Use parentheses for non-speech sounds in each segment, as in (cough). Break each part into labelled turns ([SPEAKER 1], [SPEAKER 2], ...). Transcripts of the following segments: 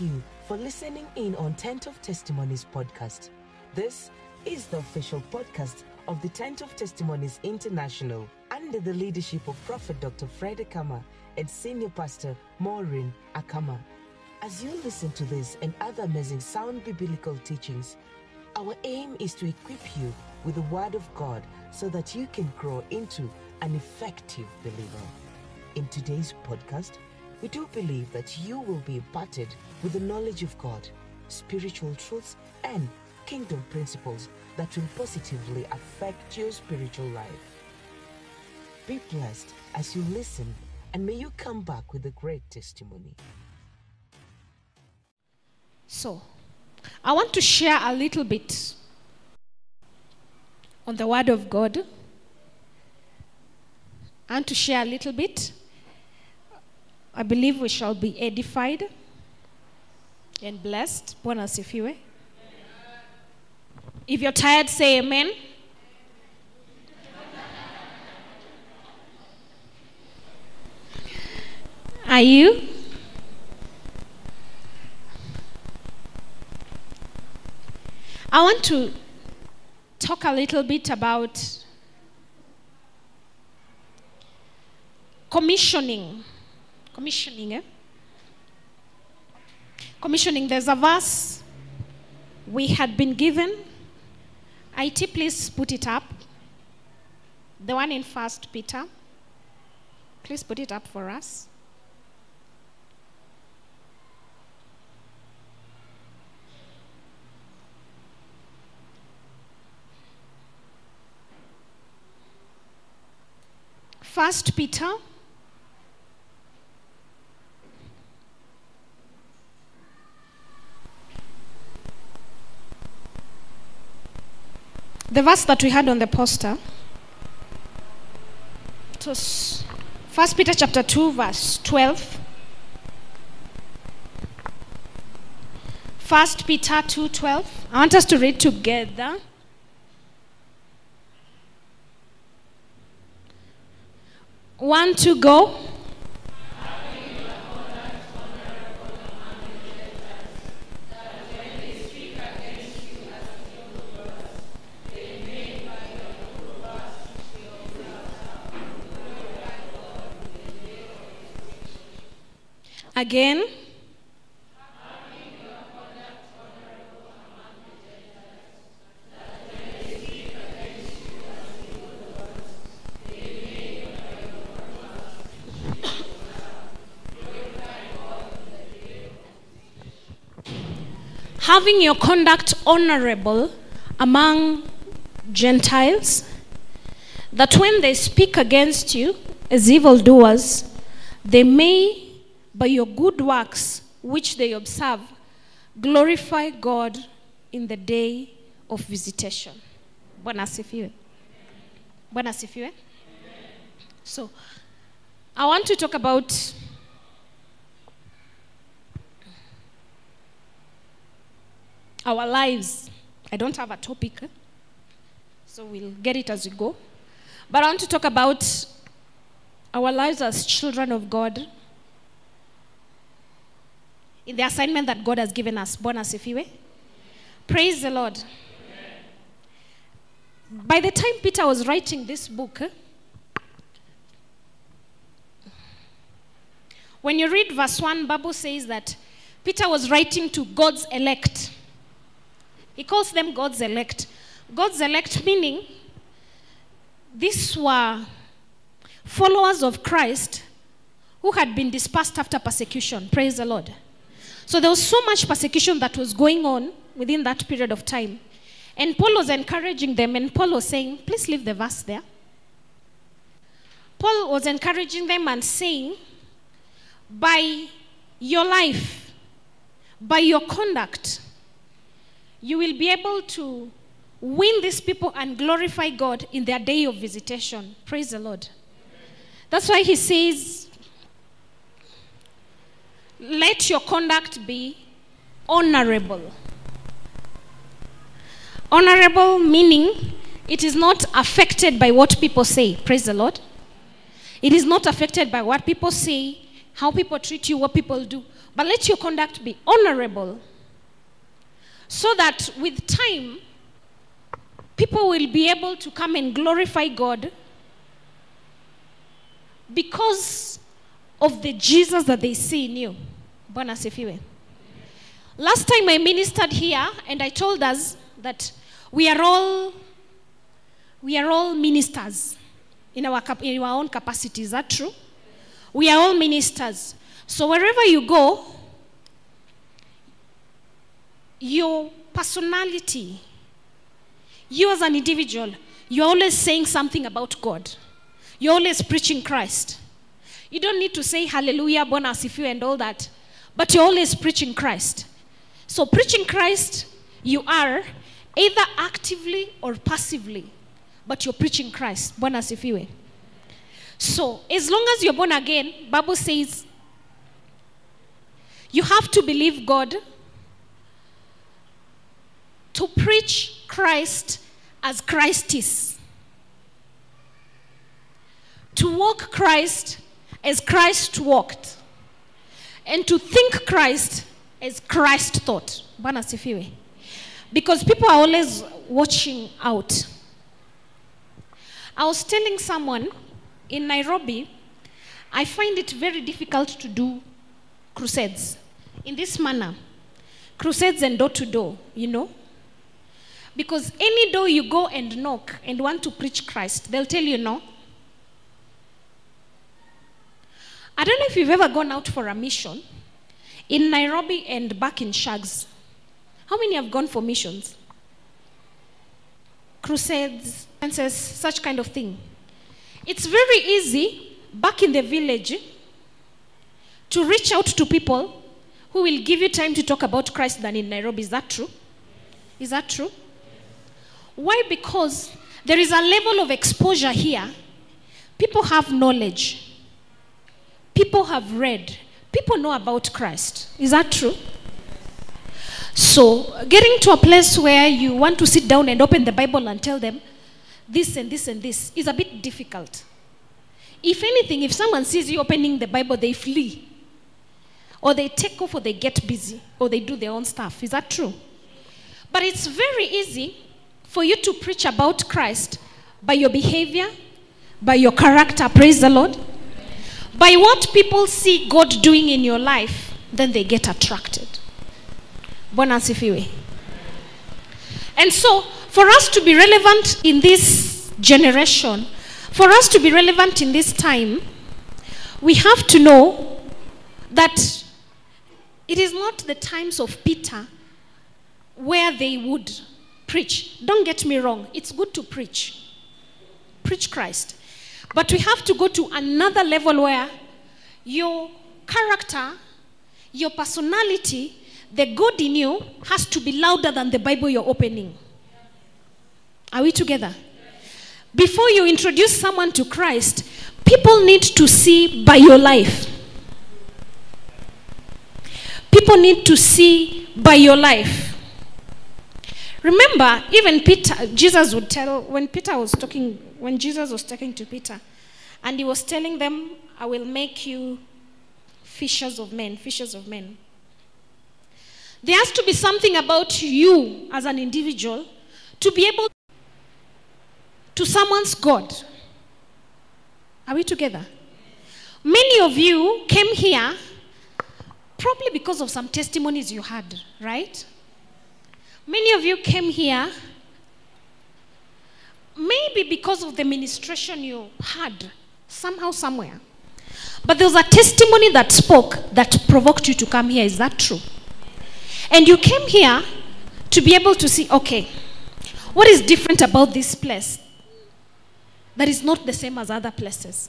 [SPEAKER 1] you for listening in on Tent of Testimonies podcast. This is the official podcast of the Tent of Testimonies International under the leadership of Prophet Dr. Fred Akama and Senior Pastor Maureen Akama. As you listen to this and other amazing sound biblical teachings, our aim is to equip you with the Word of God so that you can grow into an effective believer. In today's podcast, we do believe that you will be imparted with the knowledge of God, spiritual truths, and kingdom principles that will positively affect your spiritual life. Be blessed as you listen, and may you come back with a great testimony.
[SPEAKER 2] So, I want to share a little bit on the Word of God. Want to share a little bit. I believe we shall be edified and blessed. Bwana. If you're tired, say amen. Are you? I want to talk a little bit about commissioning. Commissioning, eh? Commissioning, there's a verse we had been given. IT, please put it up. The one in First Peter. Please put it up for us. First Peter The verse that we had on the poster it was First Peter chapter 2 verse 12. First Peter 2:12. I want us to read together. One to go. Again. Having your conduct honorable among Gentiles, that when they speak against you as evildoers, they may, by your good works which they observe, glorify God in the day of visitation. Bwana asifiwe. Bwana asifiwe. So, I want to talk about our lives. I don't have a topic, so we'll get it as we go. But I want to talk about our lives as children of God in the assignment that God has given us. Bwana asifiwe. Praise the Lord. By the time Peter was writing this book, when you read verse 1, Bible says that Peter was writing to God's elect. He calls them God's elect. God's elect meaning these were followers of Christ who had been dispersed after persecution. Praise the Lord. So there was so much persecution that was going on within that period of time. And Paul was encouraging them, and Paul was saying, please leave the verse there. Paul was encouraging them and saying, by your life, by your conduct, you will be able to win these people and glorify God in their day of visitation. Praise the Lord. That's why he says, let your conduct be honorable. Honorable meaning it is not affected by what people say. Praise the Lord. It is not affected by what people say, how people treat you, what people do. But let your conduct be honorable so that with time, people will be able to come and glorify God because of the Jesus that they see in you. Bwana asifiwe. Last time I ministered here and I told us that we are all we are all ministers in our, in our own capacity. Is that true? We are all ministers. So wherever you go, your personality, you as an individual, you're always saying something about God. You're always preaching Christ. You don't need to say hallelujah, Bwana asifiwe and all that, but you're always preaching Christ. So preaching Christ, you are either actively or passively, but you're preaching Christ. Bwana. So, as long as you're born again, Bible says you have to believe God to preach Christ as Christ is. To walk Christ as Christ walked. And to think Christ as Christ thought. Bwana sifiwe. Because people are always watching out. I was telling someone in Nairobi, I find it very difficult to do crusades in this manner. Crusades and door to door, you know. Because any door you go and knock and want to preach Christ, they'll tell you no. I don't know if you've ever gone out for a mission in Nairobi and back in Shags. How many have gone for missions? Crusades, census, such kind of thing. It's very easy back in the village to reach out to people who will give you time to talk about Christ than in Nairobi. Is that true? Is that true? Why? Because there is a level of exposure here. People have knowledge. People have read. People know about Christ. Is that true? So, getting to a place where you want to sit down and open the Bible and tell them this and this and this is a bit difficult. If anything, if someone sees you opening the Bible, they flee. Or they take off or they get busy or they do their own stuff. Is that true? But it's very easy for you to preach about Christ by your behavior, by your character, praise the Lord, by what people see God doing in your life, then they get attracted. And so, for us to be relevant in this generation, for us to be relevant in this time, we have to know that it is not the times of Peter where they would preach. Don't get me wrong, it's good to preach. Preach Christ. But we have to go to another level where your character, your personality, the good in you has to be louder than the Bible you're opening. Are we together? Before you introduce someone to Christ, people need to see by your life. People need to see by your life. Remember, even Peter, Jesus would tell, when Peter was talking, when Jesus was talking to Peter, and he was telling them, I will make you fishers of men, fishers of men. There has to be something about you as an individual to be able to someone's God. Are we together? Many of you came here probably because of some testimonies you had, right? Many of you came here maybe because of the ministration you had somehow, somewhere. But there was a testimony that spoke that provoked you to come here. Is that true? And you came here to be able to see, okay, what is different about this place that is not the same as other places?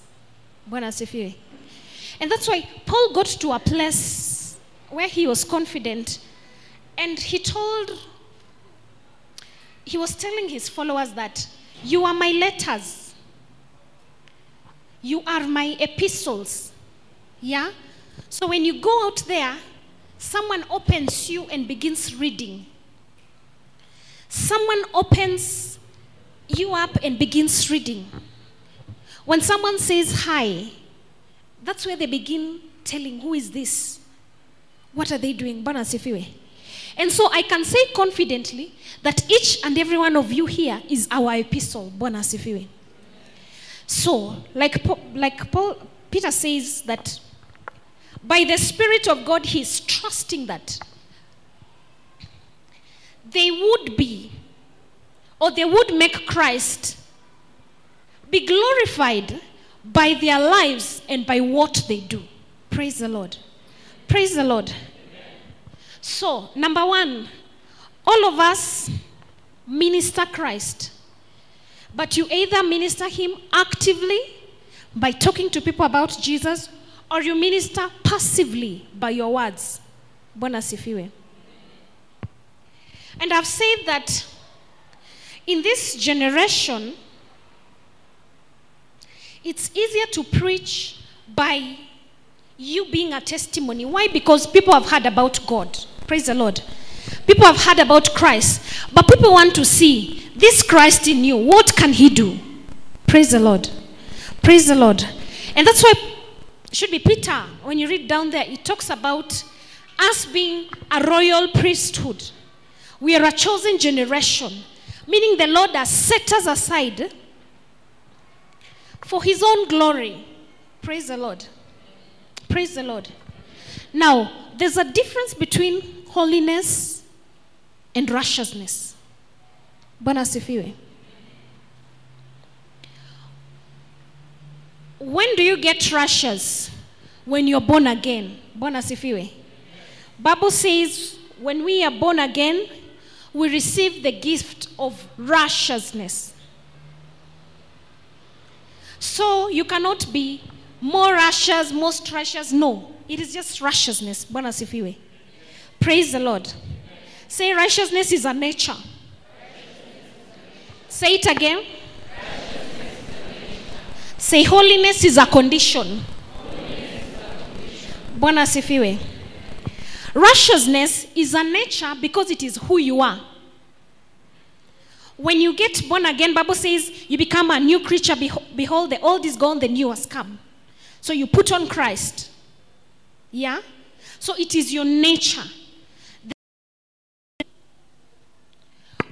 [SPEAKER 2] And that's why Paul got to a place where he was confident and he told, he was telling his followers that you are my letters, you are my epistles. Yeah? So when you go out there, someone opens you and begins reading. Someone opens you up and begins reading. When someone says hi, that's where they begin telling, Who is this? What are they doing? Bwana asifiwe. And so I can say confidently that each and every one of you here is our epistle. Bwana asifiwe. So, like, like Paul, Peter says that by the Spirit of God, he's trusting that they would be, or they would make Christ be glorified by their lives and by what they do. Praise the Lord. Praise the Lord. So, number one, all of us minister Christ. But you either minister him actively by talking to people about Jesus, or you minister passively by your words. Bwana sifiwe. And I've said that in this generation, it's easier to preach by you being a testimony. Why? Because people have heard about God. Praise the Lord. People have heard about Christ, but people want to see this Christ in you. What can he do? Praise the Lord. Praise the Lord. And that's why it should be Peter. When you read down there, it talks about us being a royal priesthood. We are a chosen generation, meaning the Lord has set us aside for his own glory. Praise the Lord. Praise the Lord. Now, there's a difference between holiness and righteousness. Bwana asifiwe. When do you get righteous? When you're born again. Bwana asifiwe. Bible says when we are born again, we receive the gift of righteousness. So you cannot be more righteous, most righteous. No, it is just righteousness. Bwana asifiwe. Praise the Lord. Say righteousness is a nature. Say it again. Say holiness is a condition. Bwana. Righteousness is a nature because it is who you are. When you get born again, Bible says you become a new creature. Behold, the old is gone, the new has come. So you put on Christ. Yeah? So it is your nature.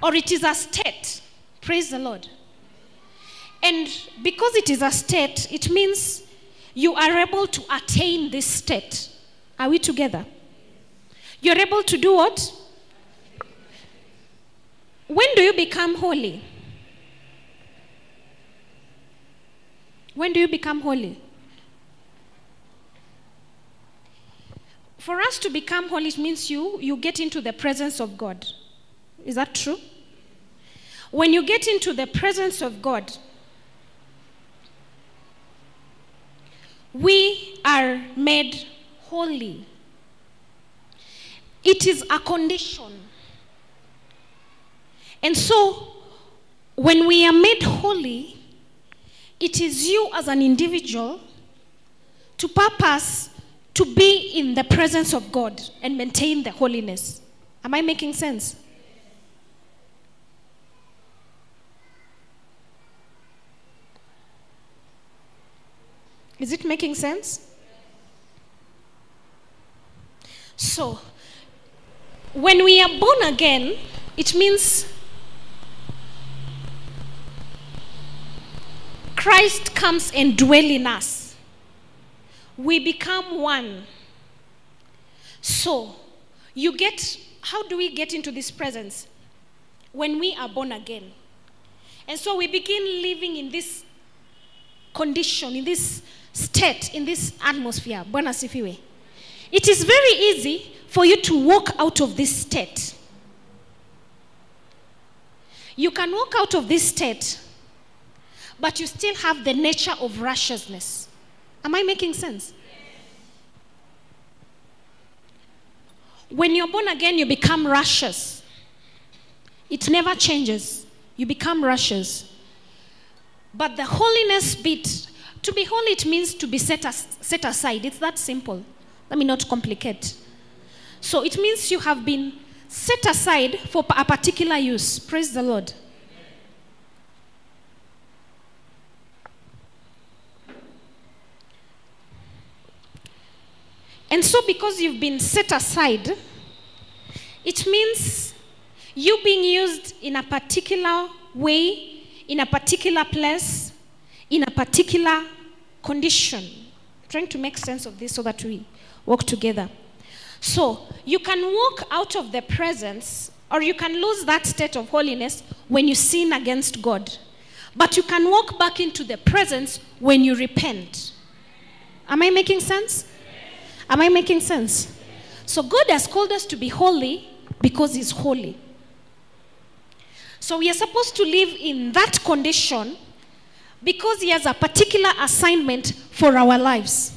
[SPEAKER 2] Or it is a state. Praise the Lord. And because it is a state, it means you are able to attain this state. Are we together? You're able to do what? When do you become holy? When do you become holy? For us to become holy, it means you, you get into the presence of God. Is that true? When you get into the presence of God, we are made holy. It is a condition. And so, when we are made holy, it is you as an individual to purpose to be in the presence of God and maintain the holiness. Am I making sense? Is it making sense? So, when we are born again, it means Christ comes and dwells in us. We become one. So, you get how do we get into this presence? When we are born again. And so we begin living in this condition, in this state, in this atmosphere. Bwana sifiwe. It is very easy for you to walk out of this state. You can walk out of this state, but you still have the nature of righteousness. Am I making sense? When you're born again, you become righteous. It never changes. You become righteous. But the holiness bit, to be holy, it means to be set, as, set aside. It's that simple. Let me not complicate. So it means you have been set aside for a particular use. Praise the Lord. And so, because you've been set aside, it means you being used in a particular way, in a particular place, in a particular condition. trying to make sense of this so that we work together. So, you can walk out of the presence or you can lose that state of holiness when you sin against God. But you can walk back into the presence when you repent. Am I making sense? Am I making sense? So God has called us to be holy because He's holy. So we are supposed to live in that condition because He has a particular assignment for our lives.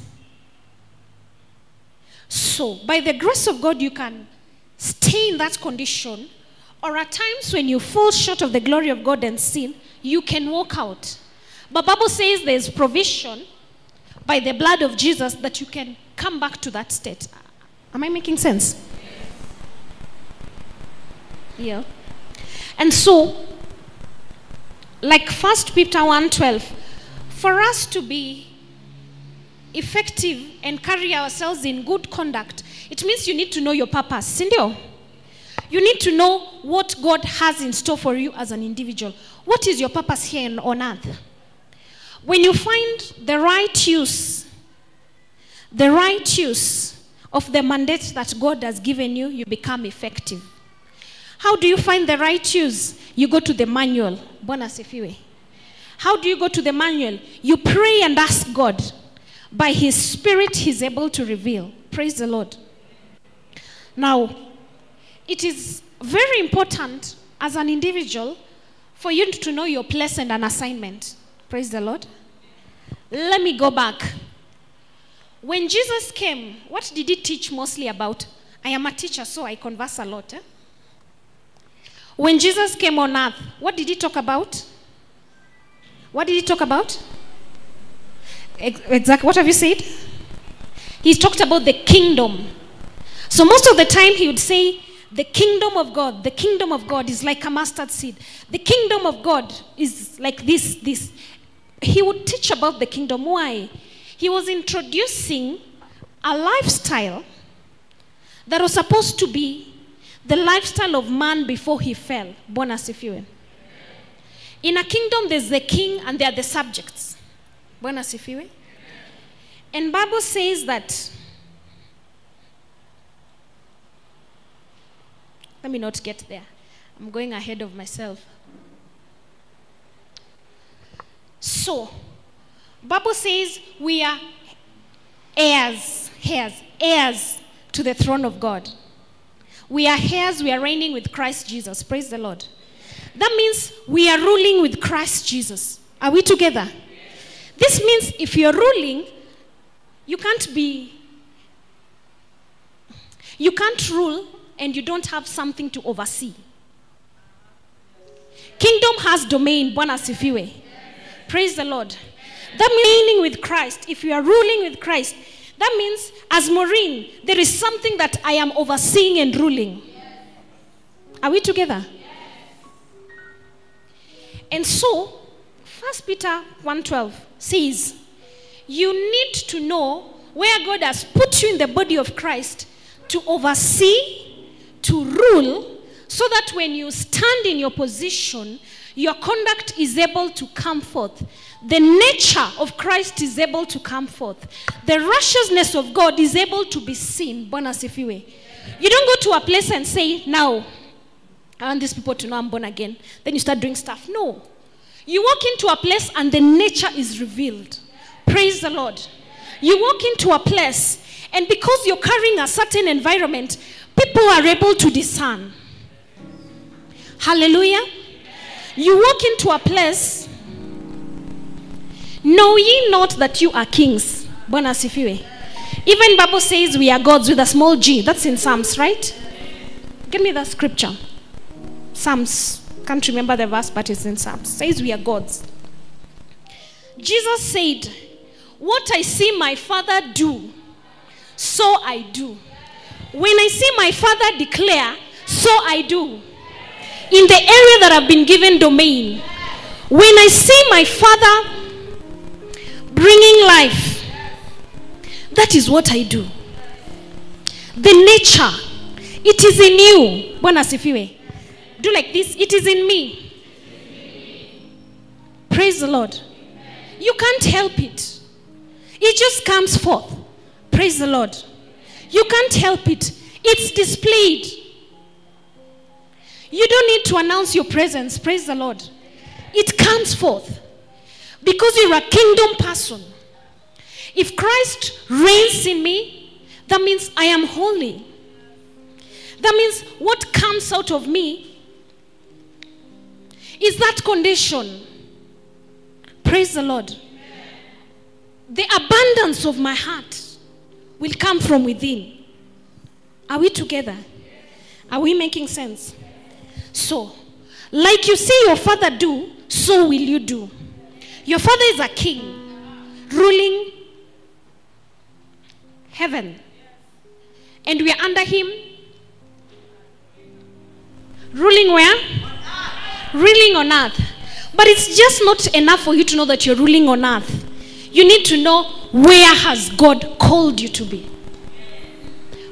[SPEAKER 2] So, by the grace of God, you can stay in that condition, or at times when you fall short of the glory of God and sin, you can walk out. But Bible says there's provision by the blood of Jesus that you can come back to that state. Am I making sense? Yeah. And so, like First Peter 1:12, for us to be effective and carry ourselves in good conduct, it means you need to know your purpose. Sindio? You need to know what God has in store for you as an individual. What is your purpose here on earth? When you find the right use, the right use of the mandate that God has given you, you become effective. How do you find the right use? You go to the manual. Bwana asifiwe. How do you go to the manual? You pray and ask God. By His Spirit, He's able to reveal. Praise the Lord. Now, it is very important as an individual for you to know your place and an assignment. Praise the Lord. Let me go back. When Jesus came, what did he teach mostly about? I am a teacher, so I converse a lot. eh? When Jesus came on earth, what did he talk about? What did he talk about? Exactly. What have you said? He talked about the kingdom. So most of the time he would say, the kingdom of God, the kingdom of God is like a mustard seed. The kingdom of God is like this, this. He would teach about the kingdom. Why? He was introducing a lifestyle that was supposed to be the lifestyle of man before he fell. Bwana asifiwe. In a kingdom, there's the king and there are the subjects. Bwana asifiwe. And Bible says that let me not get there. I'm going ahead of myself. So, Bible says we are heirs, heirs, heirs to the throne of God. We are heirs, we are reigning with Christ Jesus. Praise the Lord. That means we are ruling with Christ Jesus. Are we together? This means if you're ruling, you can't be, you can't rule and you don't have something to oversee. Kingdom has domain. Praise the Lord. That meaning with Christ, if you are ruling with Christ, that means as Maureen, there is something that I am overseeing and ruling. Are we together? And so, First Peter 1:12 says, you need to know where God has put you in the body of Christ to oversee, to rule, so that when you stand in your position, your conduct is able to come forth. The nature of Christ is able to come forth. The righteousness of God is able to be seen. Bwana asifiwe. You don't go to a place and say, now, I want these people to know I'm born again. Then you start doing stuff. No. You walk into a place and the nature is revealed. Praise the Lord. You walk into a place, and because you're carrying a certain environment, people are able to discern. Hallelujah. You walk into a place, know ye not that you are kings. Bwana asifiwe. Even Bible says we are gods with a small g. That's in Psalms, right? Give me that scripture. Psalms. Can't remember the verse, but it's in Psalms. Says we are gods. Jesus said, What I see my father do, so I do. When I see my father declare, so I do. In the area that I've been given domain. When I see my father bringing life, that is what I do. the nature it is in you. Bwana asifiwe. Do like this it is in me. Praise the lord. You can't help it. It just comes forth. Praise the lord. You can't help it. It's displayed. You don't need to announce your presence. Praise the lord. It comes forth because you're a kingdom person if christ reigns in me that means i am holy that means what comes out of me is that condition. Praise the Lord. The abundance of my heart will come from within. Are we together? Are we making sense? So, like you see your father do, so will you do. Your father is a king ruling heaven, and we are under him ruling where? Ruling on earth. But it's just not enough for you to know that you're ruling on earth. You need to know where has God called you to be.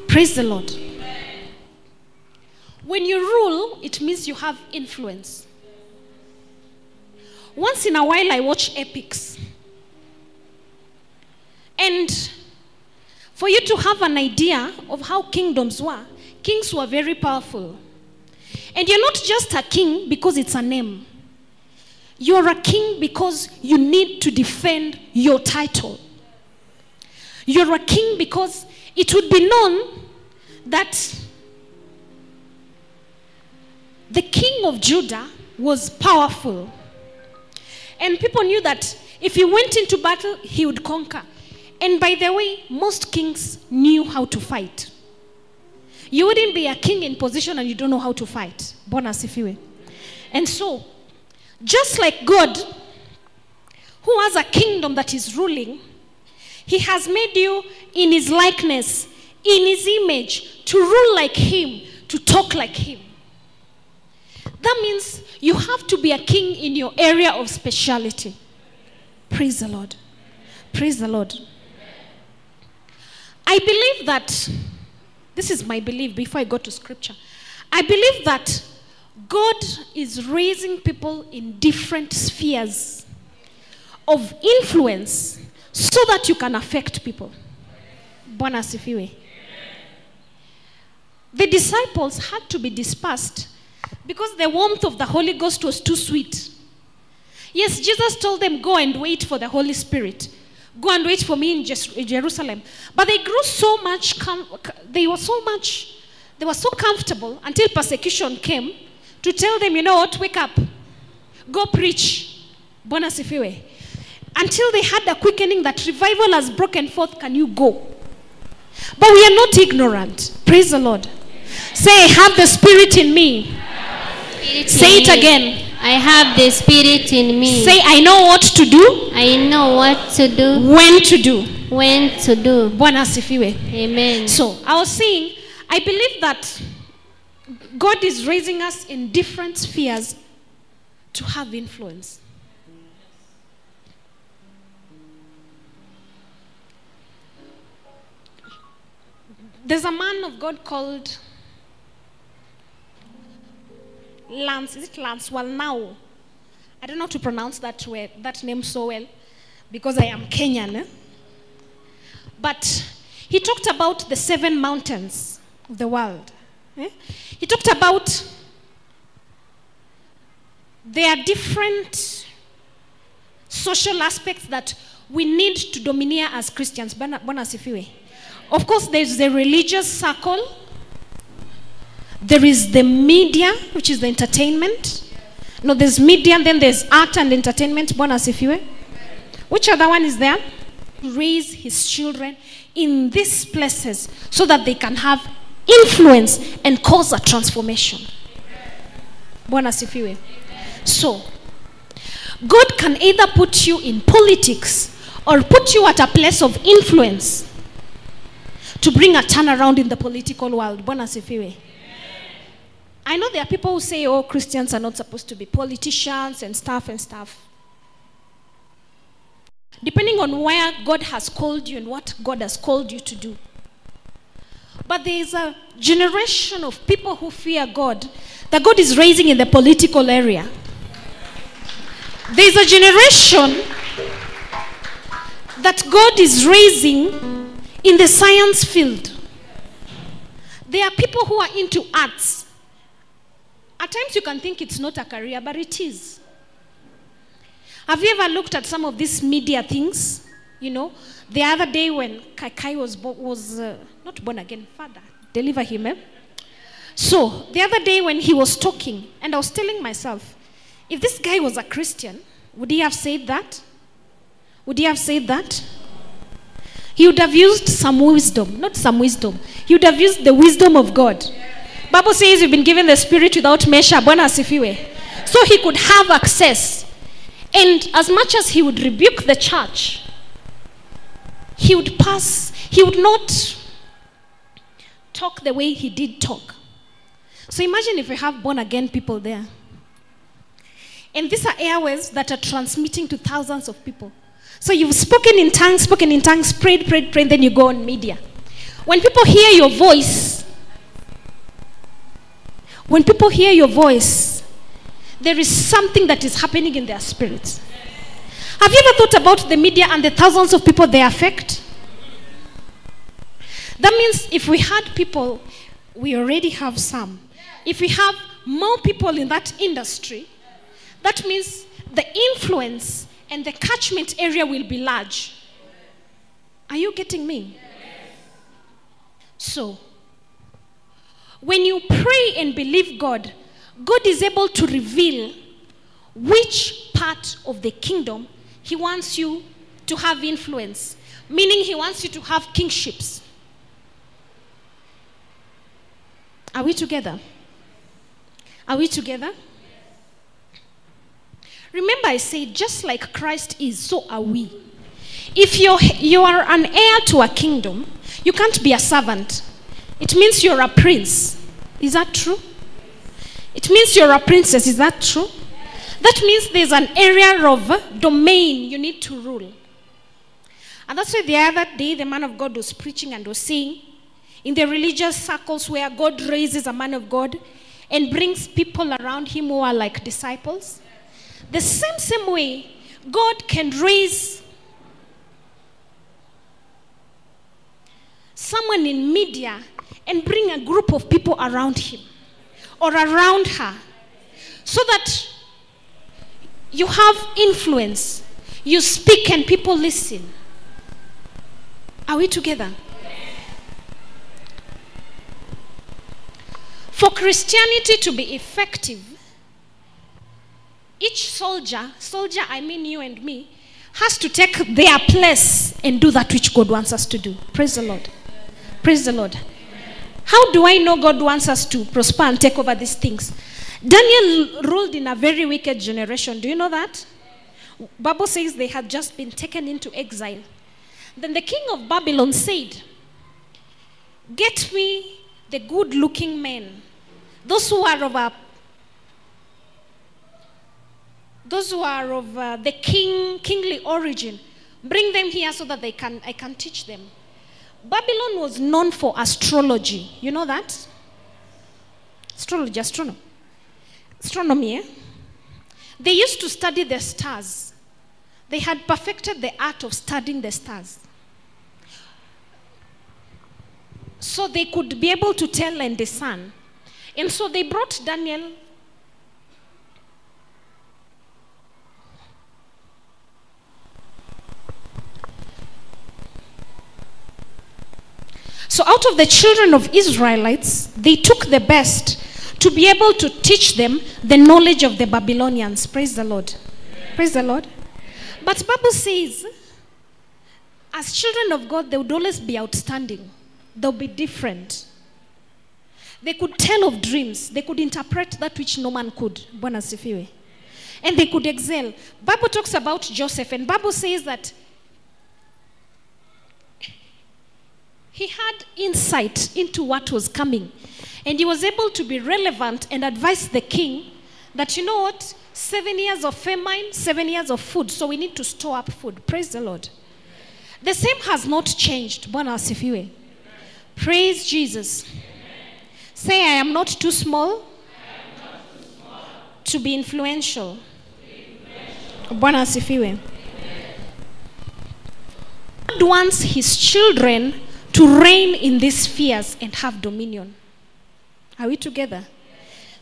[SPEAKER 2] Praise the Lord. When you rule, it means you have influence. Once in a while, I watch epics. And for you to have an idea of how kingdoms were, kings were very powerful. And you're not just a king because it's a name. You're a king because you need to defend your title. You're a king because it would be known that the king of Judah was powerful. And people knew that if he went into battle, he would conquer. And by the way, most kings knew how to fight. You wouldn't be a king in position and you don't know how to fight. Bwana asifiwe. And so, just like God, who has a kingdom that is ruling, he has made you in his likeness, in his image, to rule like him, to talk like him. That means you have to be a king in your area of speciality. Praise the Lord. Praise the Lord. I believe that, this is my belief before I go to scripture. I believe that God is raising people in different spheres of influence so that you can affect people. Asifiwe. The disciples had to be dispersed because the warmth of the Holy Ghost was too sweet. Yes, Jesus told them, Go and wait for the Holy Spirit. Go and wait for me in Jerusalem. But they grew so much, com- they were so much, they were so comfortable until persecution came to tell them, You know what, wake up, go preach. Bwana sifiwe. Until they had the quickening that revival has broken forth, can you go? But we are not ignorant. Praise the Lord. Say, have the Spirit in me. Say it again.
[SPEAKER 3] I have the Spirit in me.
[SPEAKER 2] Say, I know what to do,
[SPEAKER 3] I know what to do,
[SPEAKER 2] when to do.
[SPEAKER 3] when to do.
[SPEAKER 2] Bwana asifiwe.
[SPEAKER 3] Amen.
[SPEAKER 2] So, I was saying, I believe that God is raising us in different spheres to have influence. There's a man of God called Lance. Is it Lance Wallnau? I don't know how to pronounce that word, that name so well because I am Kenyan. eh? But he talked about the seven mountains of the world. eh? He talked about there are different social aspects that we need to domineer as Christians. Of course, there's the religious circle, there is the media, which is the entertainment. No, there's media, and then there's art and entertainment. Bwana asifiwe. Which other one is there? Raise his children in these places so that they can have influence and cause a transformation. Bonus Bwana asifiwe. So, God can either put you in politics or put you at a place of influence to bring a turnaround in the political world. Bonus Bwana asifiwe. I know there are people who say, oh, Christians are not supposed to be politicians and stuff and stuff. Depending on where God has called you and what God has called you to do. But there is a generation of people who fear God that God is raising in the political area. There is a generation that God is raising in the science field. There are people who are into arts. At times you can think it's not a career, but it is. Have you ever looked at some of these media things? You know, the other day when Kai was, bo- was uh, not born again, father, deliver him. Eh? So, the other day when he was talking, and I was telling myself, if this guy was a Christian, would he have said that? Would he have said that? He would have used some wisdom, not some wisdom. He would have used the wisdom of God. Bible says you've been given the spirit without measure. So he could have access. And as much as he would rebuke the church, he would pass, he would not talk the way he did talk. So imagine if we have born again people there. And these are airways that are transmitting to thousands of people. So you've spoken in tongues, spoken in tongues, prayed, prayed, prayed, then you go on media. When people hear your voice, when people hear your voice, there is something that is happening in their spirits. Have you ever thought about the media and the thousands of people they affect? That means if we had people, we already have some. If we have more people in that industry, that means the influence and the catchment area will be large. Are you getting me? So, when you pray and believe God, God is able to reveal which part of the kingdom He wants you to have influence, meaning He wants you to have kingships. Are we together? Are we together? Remember, I said, just like Christ is, so are we. If you're, you are an heir to a kingdom, you can't be a servant. It means you're a prince. Is that true? It means you're a princess. Is that true? That means there's an area of domain you need to rule. And that's why the other day the man of God was preaching and was saying, in the religious circles where God raises a man of God and brings people around him who are like disciples, the same same way God can raise someone in media and bring a group of people around him or around her so that you have influence. You speak and people listen. Are we together? For Christianity to be effective, each soldier, soldier I mean you and me, has to take their place and do that which God wants us to do. Praise the Lord. Praise the Lord. How do I know God wants us to prosper and take over these things? Daniel ruled in a very wicked generation. Do you know that? Bible says they had just been taken into exile. Then the king of Babylon said, Get me the good looking men, those who are of a those who are of uh, the king kingly origin bring them here so that they can i can teach them babylon was known for astrology. You know that? Astrology astronomy astronomy eh? they used to study the stars. They had perfected the art of studying the stars. So they could be able to tell and discern. And so they brought daniel So, out of the children of Israelites, they took the best to be able to teach them the knowledge of the Babylonians. Praise the Lord. Praise the Lord. But Bible says, as children of God, they would always be outstanding. They'll be different. They could tell of dreams. They could interpret that which no man could. And they could excel. Bible talks about Joseph, and Bible says that he had insight into what was coming. And he was able to be relevant and advise the king that, you know what, seven years of famine, seven years of food, so we need to store up food. Praise the Lord. The same has not changed. Bwana asifiwe. Praise Jesus. Say, I am not too small, to be influential. Bwana asifiwe. God wants his children to reign in these spheres and have dominion. Are we together?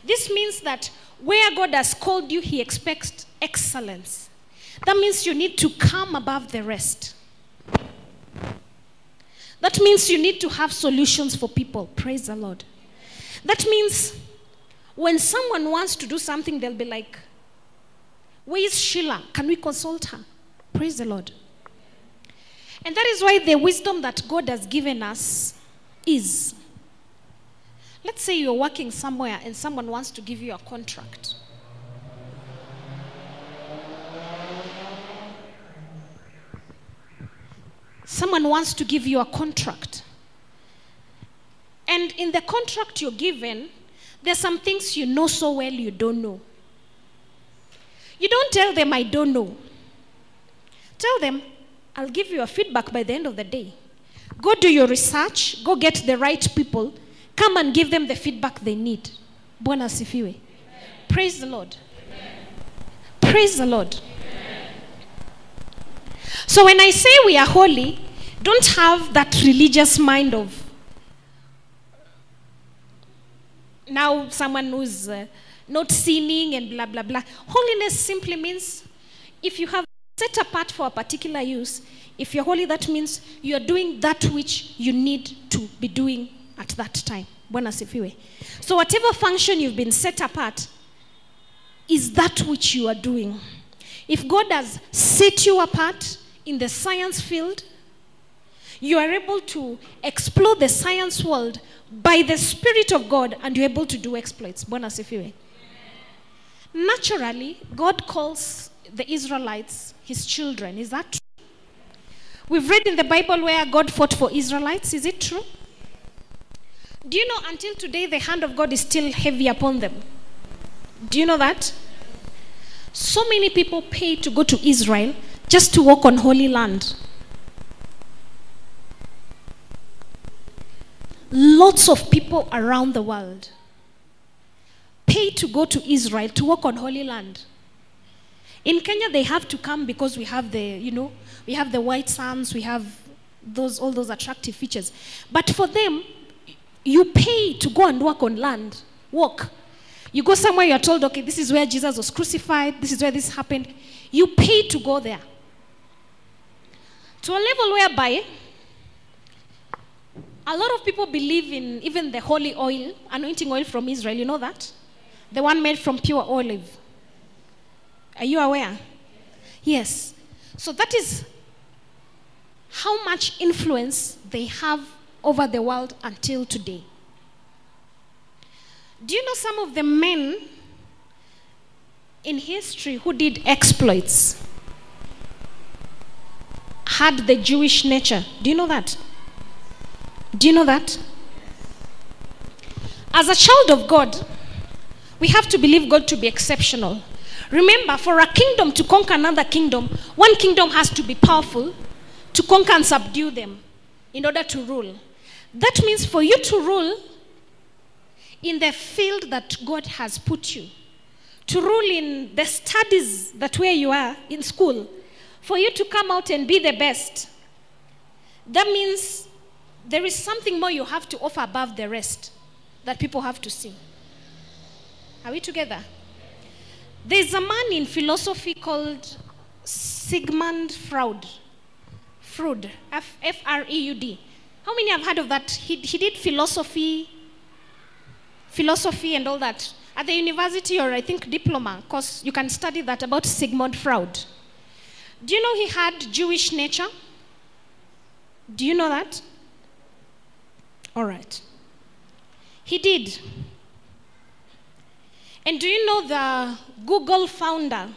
[SPEAKER 2] This means that where God has called you, he expects excellence. That means you need to come above the rest. That means you need to have solutions for people. Praise the Lord. That means when someone wants to do something, they'll be like, Where is Sheila? Can we consult her? Praise the Lord. And that is why the wisdom that God has given us is let's say you're working somewhere and someone wants to give you a contract. Someone wants to give you a contract. And in the contract you're given, there's some things you know so well you don't know. You don't tell them, I don't know. Tell them, I'll give you a feedback by the end of the day. Go do your research, go get the right people, come and give them the feedback they need. Bwana asifiwe. Praise the Lord. Praise the Lord. So when I say we are holy, don't have that religious mind of now someone who's uh, not sinning and blah blah blah. Holiness simply means if you have set apart for a particular use, if you're holy, that means you're doing that which you need to be doing at that time. Bwana asifiwe. So whatever function you've been set apart is that which you are doing. If God has set you apart in the science field, you are able to explore the science world by the Spirit of God and you're able to do exploits. Bwana asifiwe. Naturally, God calls the Israelites his children. Is that true? We've read in the Bible where God fought for Israelites. Is it true? Do you know until today the hand of God is still heavy upon them? Do you know that? So many people pay to go to Israel just to walk on holy land. Lots of people around the world pay to go to Israel to walk on holy land. In Kenya, they have to come because we have the, you know, we have the white sands, we have those, all those attractive features. But for them, you pay to go and work on land, walk. You go somewhere, you're told, okay, this is where Jesus was crucified, this is where this happened. You pay to go there. To a level whereby a lot of people believe in even the holy oil, anointing oil from Israel. You know that? The one made from pure olive. Are you aware? Yes. So that is how much influence they have over the world until today. Do you know some of the men in history who did exploits had the Jewish nature? Do you know that? Do you know that? As a child of God, we have to believe God to be exceptional. Remember, for a kingdom to conquer another kingdom, one kingdom has to be powerful to conquer and subdue them in order to rule. That means for you to rule in the field that God has put you, to rule in the studies that where you are in school, for you to come out and be the best, that means there is something more you have to offer above the rest that people have to see. Are we together? There's a man in philosophy called Sigmund Freud. Freud, F R E U D. How many have heard of that? He, he did philosophy, philosophy and all that at the university or I think diploma, because you can study that about Sigmund Freud. Do you know he had Jewish nature? Do you know that? All right. He did. And do you know the Google founder?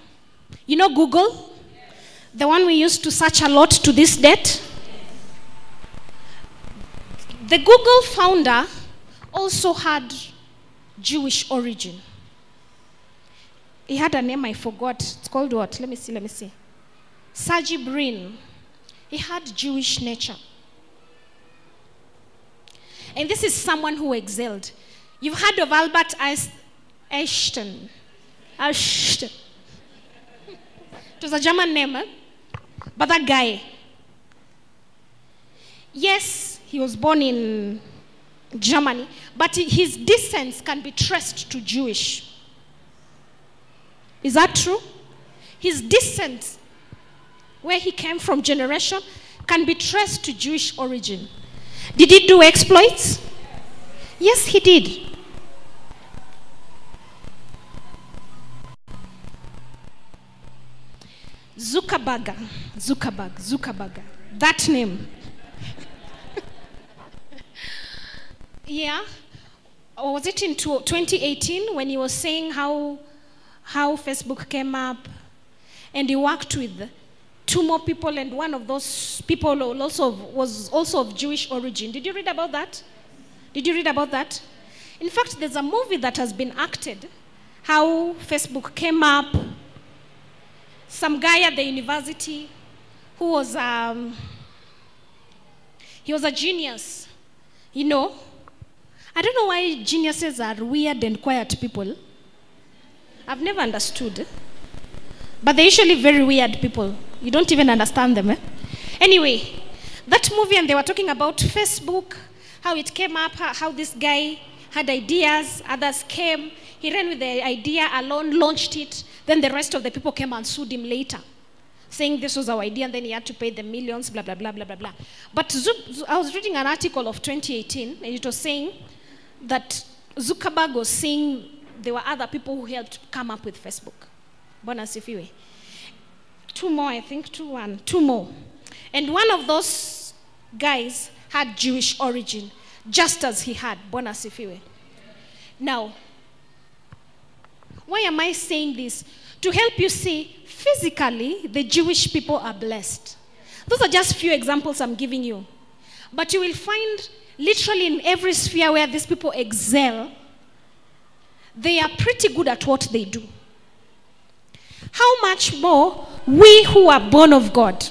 [SPEAKER 2] You know Google? The one we used to search a lot to this date? The Google founder also had Jewish origin. He had a name I forgot. It's called what? Let me see, let me see. Sergey Brin. He had Jewish nature. And this is someone who excelled. You've heard of Albert Eis- Einstein. It was a German name, eh? but that guy. Yes, he was born in Germany, but his descent can be traced to Jewish. Is that true? His descent, where he came from, generation, can be traced to Jewish origin. Did he do exploits? Yes, he did. Zuckerberg, Zuckerberg, Zuckerberg, that name. yeah. Or was it in 2018 when he was saying how, how Facebook came up and he worked with two more people and one of those people also was also of Jewish origin. Did you read about that? Did you read about that? In fact, there's a movie that has been acted how Facebook came up. Some guy at the university who was um, he was a genius, you know. I don't know why geniuses are weird and quiet people. I've never understood. But they're usually very weird people. You don't even understand them. Eh? Anyway, that movie, and they were talking about Facebook, how it came up, how, how this guy had ideas, others came. He ran with the idea alone, launched it. Then the rest of the people came and sued him later, saying this was our idea, and then he had to pay the millions, blah, blah, blah, blah, blah, blah. But I was reading an article of 2018, and it was saying that Zuckerberg was saying there were other people who helped come up with Facebook. Bonus Bwana asifiwe. Two more, I think, two, one, two more. And one of those guys had Jewish origin, just as he had. Bonus Bwana asifiwe. Now, why am I saying this? To help you see, physically, the Jewish people are blessed. Those are just few examples I'm giving you. But you will find literally in every sphere where these people excel, they are pretty good at what they do. How much more we who are born of God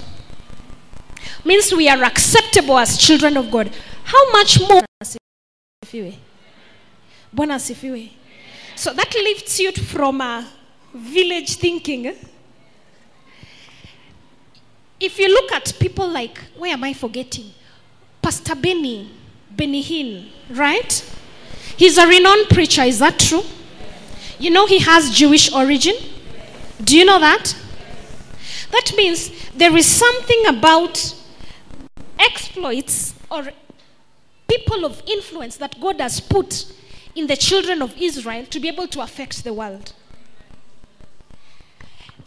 [SPEAKER 2] means we are acceptable as children of God. How much more? Bwana. So that lifts you from a village thinking. If you look at people like, where am I forgetting? Pastor Benny, Benny Hinn, right? He's a renowned preacher, is that true? You know he has Jewish origin? Do you know that? That means there is something about exploits or people of influence that God has put in the children of Israel to be able to affect the world.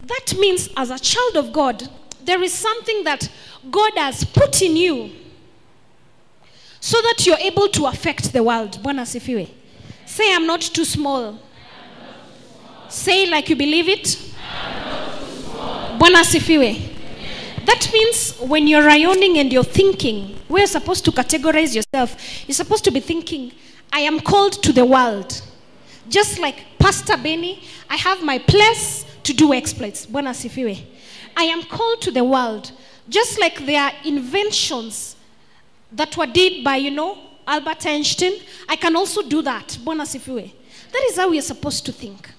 [SPEAKER 2] That means, as a child of God, there is something that God has put in you so that you're able to affect the world. Bwana asifiwe. Say, I'm not too small. Say like you believe it. Bwana asifiwe. That means when you're rioning and you're thinking, we're supposed to categorize yourself. You're supposed to be thinking, I am called to the world. Just like Pastor Benny, I have my place to do exploits. Bwana asifiwe. I am called to the world. Just like there are inventions that were did by, you know, Albert Einstein, I can also do that. Bwana asifiwe. That is how we are supposed to think.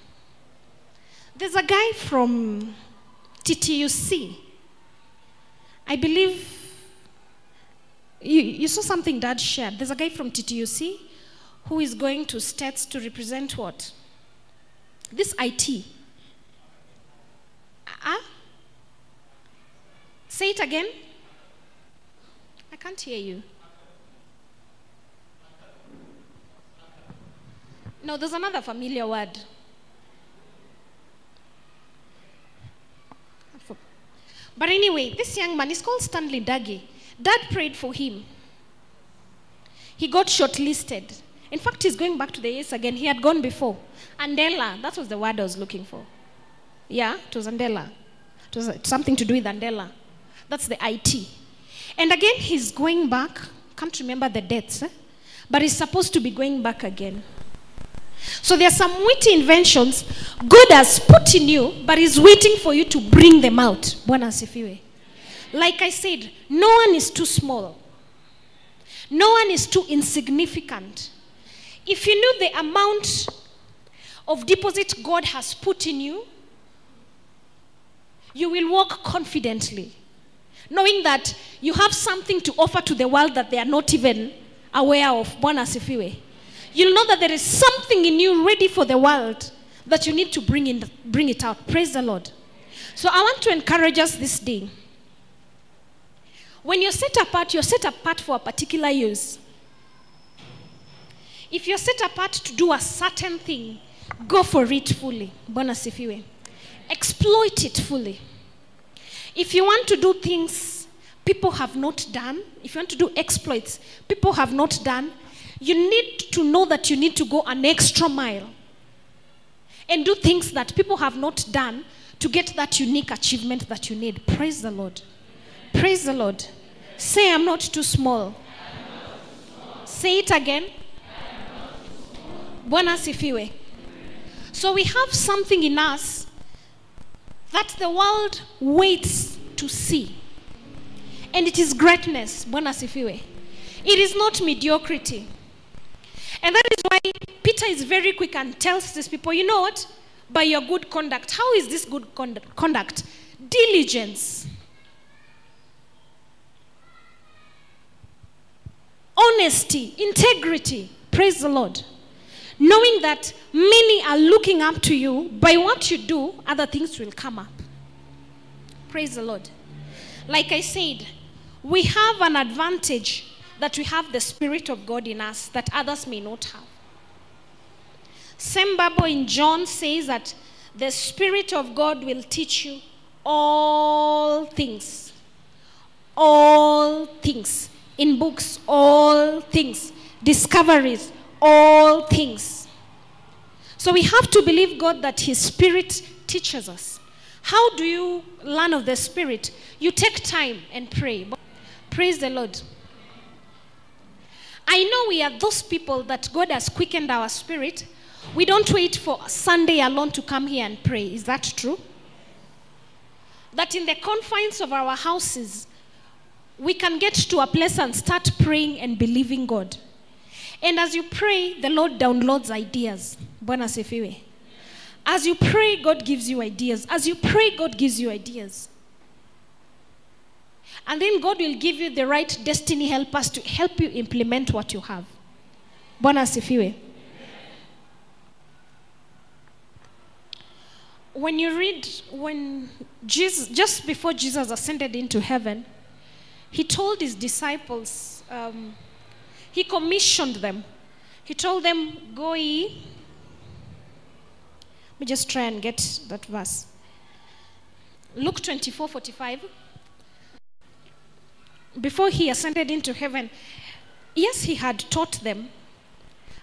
[SPEAKER 2] There's a guy from TTUC. I believe you, you saw something dad shared. There's a guy from TTUC who is going to states to represent what? This IT. Ah? Say it again. I can't hear you. No, there's another familiar word. But anyway, this young man is called Stanley Duggy. Dad prayed for him. He got shortlisted. In fact, he's going back to the US again. He had gone before. Andela, that was the word I was looking for. Yeah, it was Andela. It was something to do with Andela. That's the IT. And again, he's going back. Can't remember the dates, eh? but he's supposed to be going back again. So there are some witty inventions God has put in you, but He's waiting for you to bring them out. Bwana. Like I said, no one is too small. No one is too insignificant. If you knew the amount of deposit God has put in you, you will walk confidently, knowing that you have something to offer to the world that they are not even aware of. You'll know that there is something in you ready for the world that you need to bring, in, bring it out. Praise the Lord. So I want to encourage us this day. When you're set apart, you're set apart for a particular use. If you're set apart to do a certain thing, go for it fully. Bwana sifiwe. Exploit it fully. If you want to do things people have not done, if you want to do exploits people have not done, you need to know that you need to go an extra mile and do things that people have not done to get that unique achievement that you need. Praise the Lord. Praise the Lord. Say, I'm not too small. Say it again. Bwana sifiwe. So we have something in us that the world waits to see. And it is greatness. Bwana sifiwe. It is not mediocrity. And that is why Peter is very quick and tells these people, you know what? By your good conduct. How is this good conduct? conduct? Diligence. Honesty, integrity. Praise the Lord. Knowing that many are looking up to you, by what you do, other things will come up. Praise the Lord. Like I said, we have an advantage that we have the Spirit of God in us that others may not have. Same Bible in John says that the Spirit of God will teach you all things. All things. In books, all things. Discoveries, all things. So we have to believe God that His Spirit teaches us. How do you learn of the Spirit? You take time and pray. Praise the Lord. I know we are those people that God has quickened our spirit. We don't wait for Sunday alone to come here and pray. Is that true? That in the confines of our houses, we can get to a place and start praying and believing God. And as you pray, the Lord downloads ideas. Bwana sifiwe. As you pray, God gives you ideas. As you pray, God gives you ideas. And then God will give you the right destiny helpers to help you implement what you have. Bwana asifiwe. When you read, when Jesus, just before Jesus ascended into heaven, he told his disciples, um, he commissioned them. He told them, Go ye. Let me just try and get that verse. Luke 24 45 before he ascended into heaven, yes, he had taught them,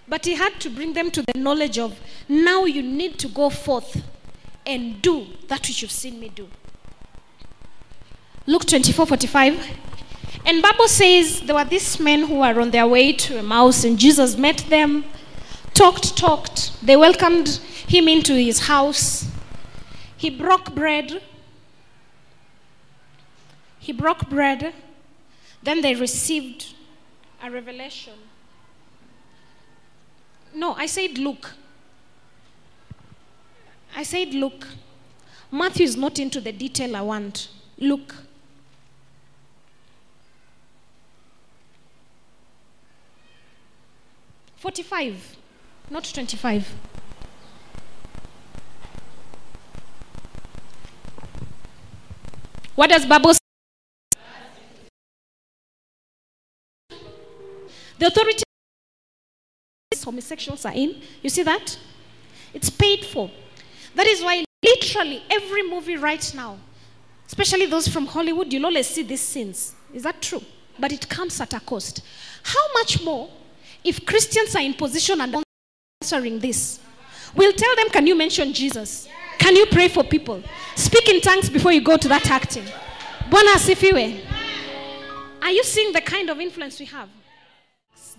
[SPEAKER 2] but he had to bring them to the knowledge of now you need to go forth and do that which you've seen me do. Luke 24 45. And Bible says there were these men who were on their way to Emmaus, and Jesus met them, talked, talked. They welcomed him into his house. He broke bread. He broke bread. Then they received a revelation. No, I said look. I said look. Matthew is not into the detail I want. Look. 45, not 25. What does Bible say? The authorities homosexuals are in. You see that? It's paid for. That is why literally every movie right now, especially those from Hollywood, you'll always see these scenes. Is that true? But it comes at a cost. How much more if Christians are in position and answering this? We'll tell them, can you mention Jesus? Can you pray for people? Speak in tongues before you go to that acting. Bwana asifiwe. Are you seeing the kind of influence we have?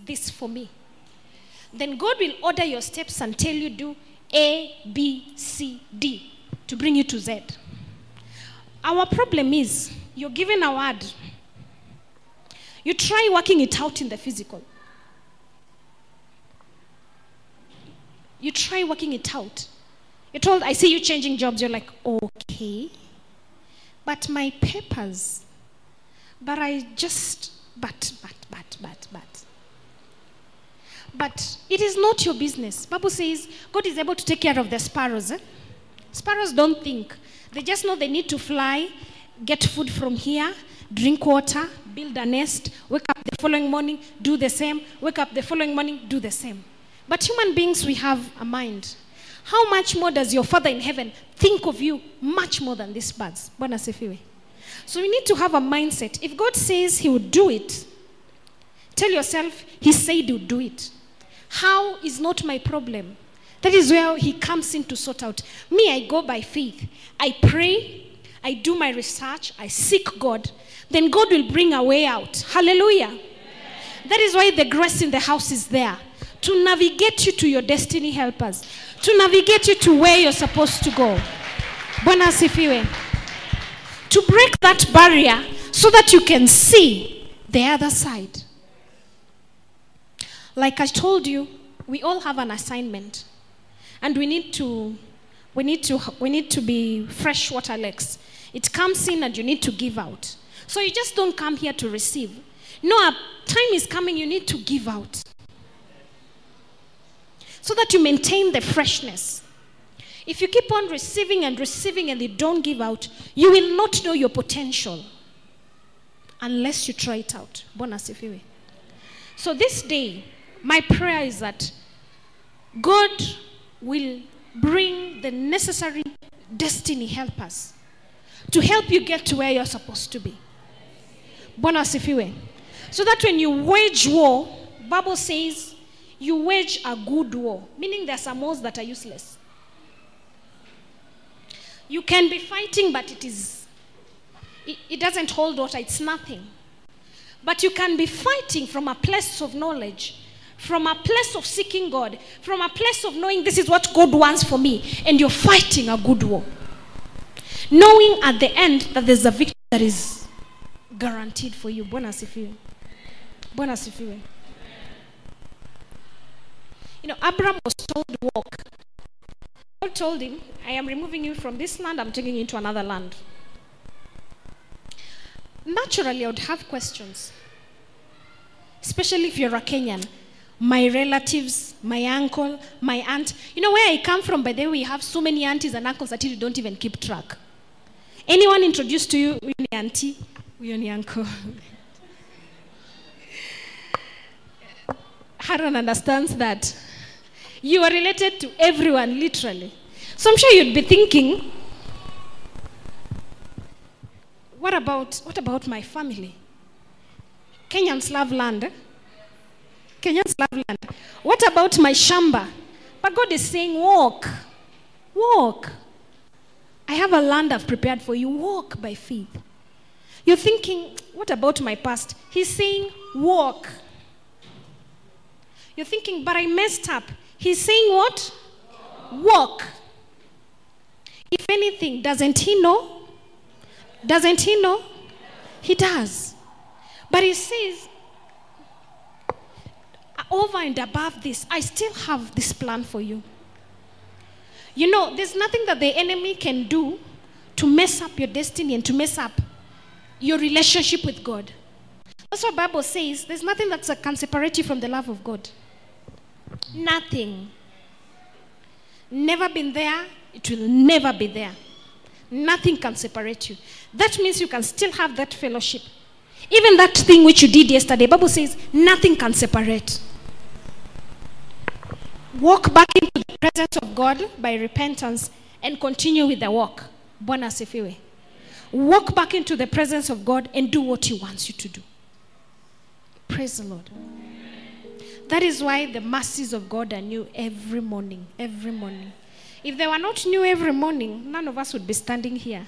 [SPEAKER 2] this for me. Then God will order your steps and tell you do A, B, C, D to bring you to Z. Our problem is you're given a word. You try working it out in the physical. You try working it out. You're told, I see you changing jobs. You're like, okay. But my papers. But I just, but, but, but, but, but. But it is not your business. Bible says God is able to take care of the sparrows. eh? Sparrows don't think. They just know they need to fly, get food from here, drink water, build a nest, wake up the following morning, do the same, wake up the following morning, do the same. But human beings, we have a mind. How much more does your Father in heaven think of you much more than these birds? So we need to have a mindset. If God says He would do it, tell yourself, He said He would do it. How is not my problem. That is where He comes in to sort out. Me, I go by faith. I pray, I do my research, I seek God. Then God will bring a way out. Hallelujah. That is why the grace in the house is there to navigate you to your destiny helpers, to navigate you to where you're supposed to go. Bwana. To break that barrier so that you can see the other side. Like I told you, we all have an assignment. And we need to we need to we need to be freshwater lakes. It comes in and you need to give out. So you just don't come here to receive. No, a time is coming you need to give out. So that you maintain the freshness. If you keep on receiving and receiving and they don't give out, you will not know your potential unless you try it out. So this day, my prayer is that God will bring the necessary destiny helpers to help you get to where you're supposed to be. Bwana asifiwe. So that when you wage war, Bible says you wage a good war, meaning there are some wars that are useless. You can be fighting, but it is it, it doesn't hold water, it's nothing. But you can be fighting from a place of knowledge, from a place of seeking God, from a place of knowing this is what God wants for me, and you're fighting a good war. Knowing at the end that there's a victory that is guaranteed for you. Bwana asifiwe. Bwana asifiwe. You know, Abraham was told to walk. God told him, I am removing you from this land, I'm taking you to another land. Naturally, I would have questions. Especially if you're a Kenyan. My relatives, my uncle, my aunt. You know where I come from, by the way, we have so many aunties and uncles that you don't even keep track. Anyone introduced to you, ni auntie, huyo ni uncle. (laughs) Haran understands that. You are related to everyone, literally. So I'm sure you'd be thinking, what about, what about my family? Kenyans love land. eh? Kenyans love land. What about my shamba? But God is saying, walk. Walk. I have a land I've prepared for you. Walk by faith. You're thinking, what about my past? He's saying, walk. You're thinking, but I messed up. He's saying, what? Walk. If anything, doesn't he know? Doesn't he know? He does. But he says, over and above this, I still have this plan for you. You know, there's nothing that the enemy can do to mess up your destiny and to mess up your relationship with God. That's what the Bible says. There's nothing that can separate you from the love of God. Nothing. Never been there. It will never be there. Nothing can separate you. That means you can still have that fellowship. Even that thing which you did yesterday, Bible says nothing can separate. Walk back into the presence of God by repentance and continue with the walk. Bwana asifiwe. Walk back into the presence of God and do what He wants you to do. Praise the Lord. That is why the mercies of God are new every morning. Every morning. If they were not new every morning, none of us would be standing here.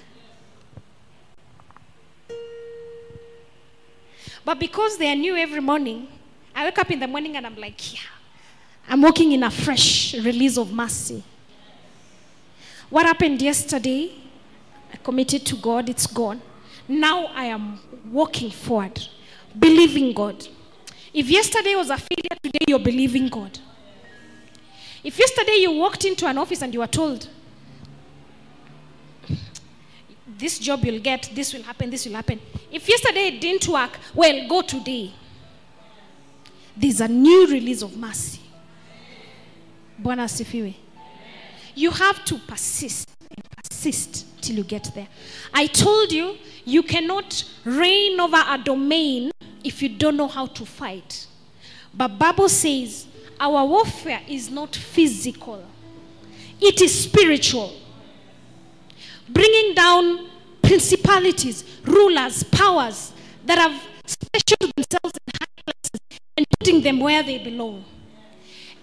[SPEAKER 2] But because they are new every morning, I wake up in the morning and I'm like, yeah, I'm walking in a fresh release of mercy. What happened yesterday, I committed to God, it's gone. Now I am walking forward, believing God. If yesterday was a failure, today you're believing God. If yesterday you walked into an office and you were told, this job you'll get, this will happen, this will happen. If yesterday it didn't work, well, go today. There's a new release of mercy. Bwana asifiwe. You have to persist and persist till you get there. I told you, you cannot reign over a domain if you don't know how to fight. But Bible says our warfare is not physical. It is spiritual. Bringing down principalities, rulers, powers that have stationed themselves in high places and putting them where they belong.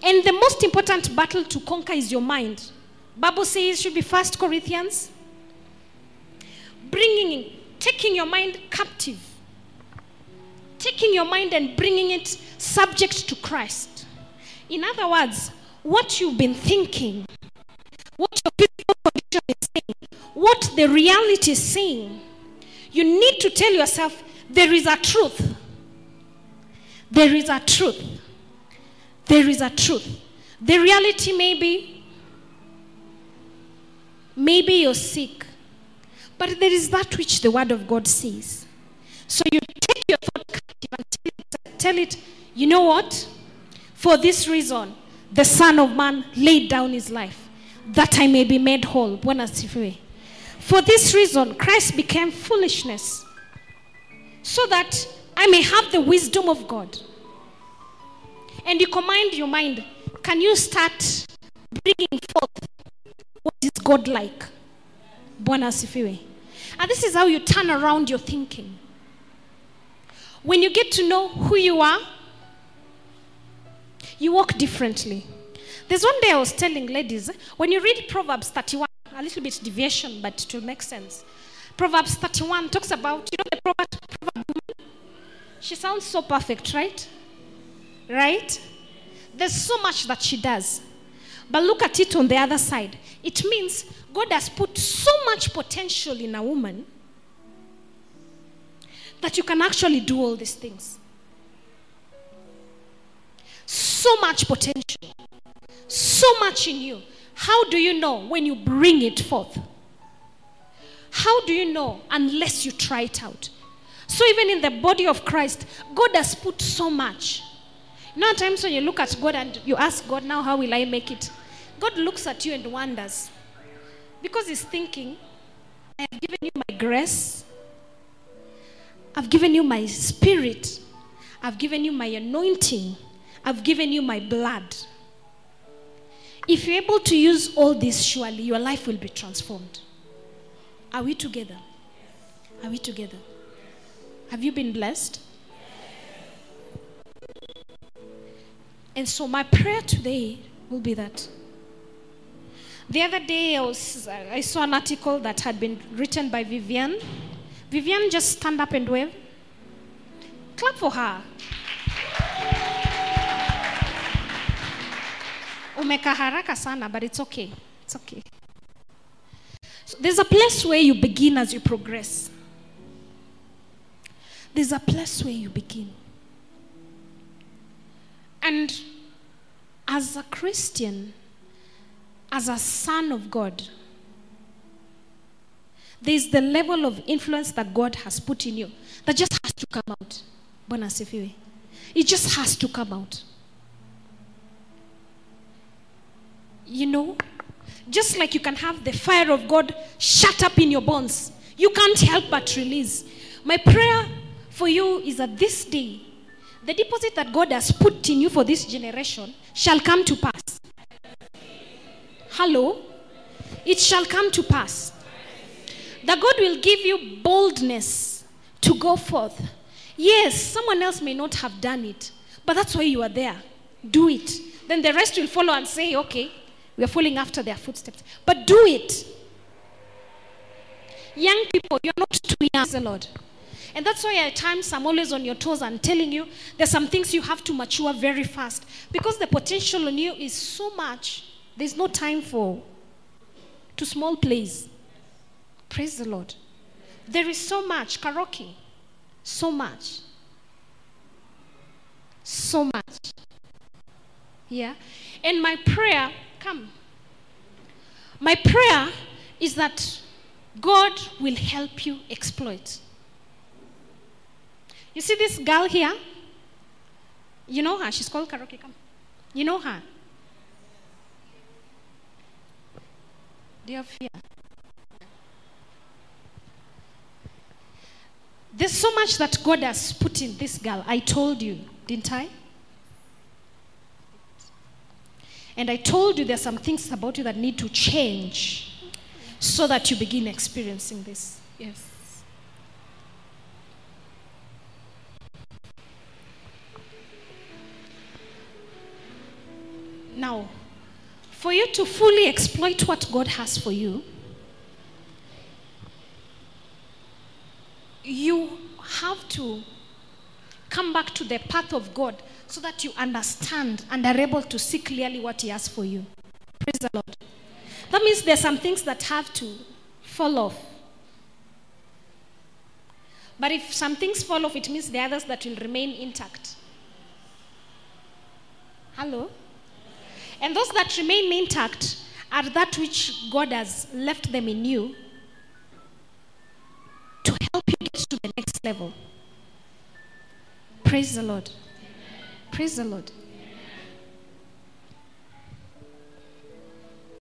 [SPEAKER 2] And the most important battle to conquer is your mind. Bible says should be First Corinthians. Bringing, taking your mind captive. Taking your mind and bringing it subject to Christ. In other words, what you've been thinking, what your physical condition is saying, what the reality is saying, you need to tell yourself there is a truth. There is a truth. There is a truth. The reality may be, maybe you're sick, but there is that which the Word of God says. So you tell it, you know what? For this reason, the Son of Man laid down his life, that I may be made whole. Bwana. For this reason, Christ became foolishness, so that I may have the wisdom of God. And you command your mind, can you start bringing forth what is God like? Bwana. And this is how you turn around your thinking. When you get to know who you are, you walk differently. There's one day I was telling ladies, when you read Proverbs 31, a little bit deviation, but it will make sense. Proverbs 31 talks about, you know, the proverb, proverb woman? She sounds so perfect, right? Right? There's so much that she does. But look at it on the other side. It means God has put so much potential in a woman that you can actually do all these things. So much potential, so much in you. How do you know when you bring it forth? How do you know unless you try it out? So, even in the body of Christ, God has put so much. You know, times when you look at God and you ask God, now how will I make it? God looks at you and wonders. Because He's thinking, I have given you my grace, I've given you my spirit, I've given you my anointing, I've given you my blood. If you're able to use all this, surely your life will be transformed. Are we together? Are we together? Have you been blessed? And so, my prayer today will be that. The other day, I, was, I saw an article that had been written by Vivian. Vivian, just stand up and wave. Clap for her. Umeka haraka sana, but it's okay. It's okay. So there's a place where you begin as you progress. There's a place where you begin. And as a Christian, as a son of God, there's the level of influence that God has put in you that just has to come out. Bwana. It just has to come out. You know, just like you can have the fire of God shut up in your bones, you can't help but release. My prayer for you is that this day, the deposit that God has put in you for this generation shall come to pass. Hello? It shall come to pass. That God will give you boldness to go forth. Yes, someone else may not have done it, but that's why you are there. Do it. Then the rest will follow and say, okay, we are following after their footsteps. But do it. Young people, you're not too young, the Lord. And that's why at times I'm always on your toes and telling you there's some things you have to mature very fast because the potential in you is so much. There's no time for to small plays. Praise the Lord. There is so much karaoke, so much. So much. Yeah. And my prayer, come. My prayer is that God will help you exploit. You see this girl here? You know her? She's called Karaoke. Come. You know her? Do you have fear? There's so much that God has put in this girl. I told you, didn't I? And I told you there's some things about you that need to change so that you begin experiencing this.
[SPEAKER 4] Yes.
[SPEAKER 2] Now, for you to fully exploit what God has for you, you have to come back to the path of God so that you understand and are able to see clearly what He has for you. Praise the Lord. That means there's some things that have to fall off. But if some things fall off, it means the others that will remain intact. Hello? And those that remain intact are that which God has left them in you to help you get to the next level. Praise the Lord. Praise the Lord.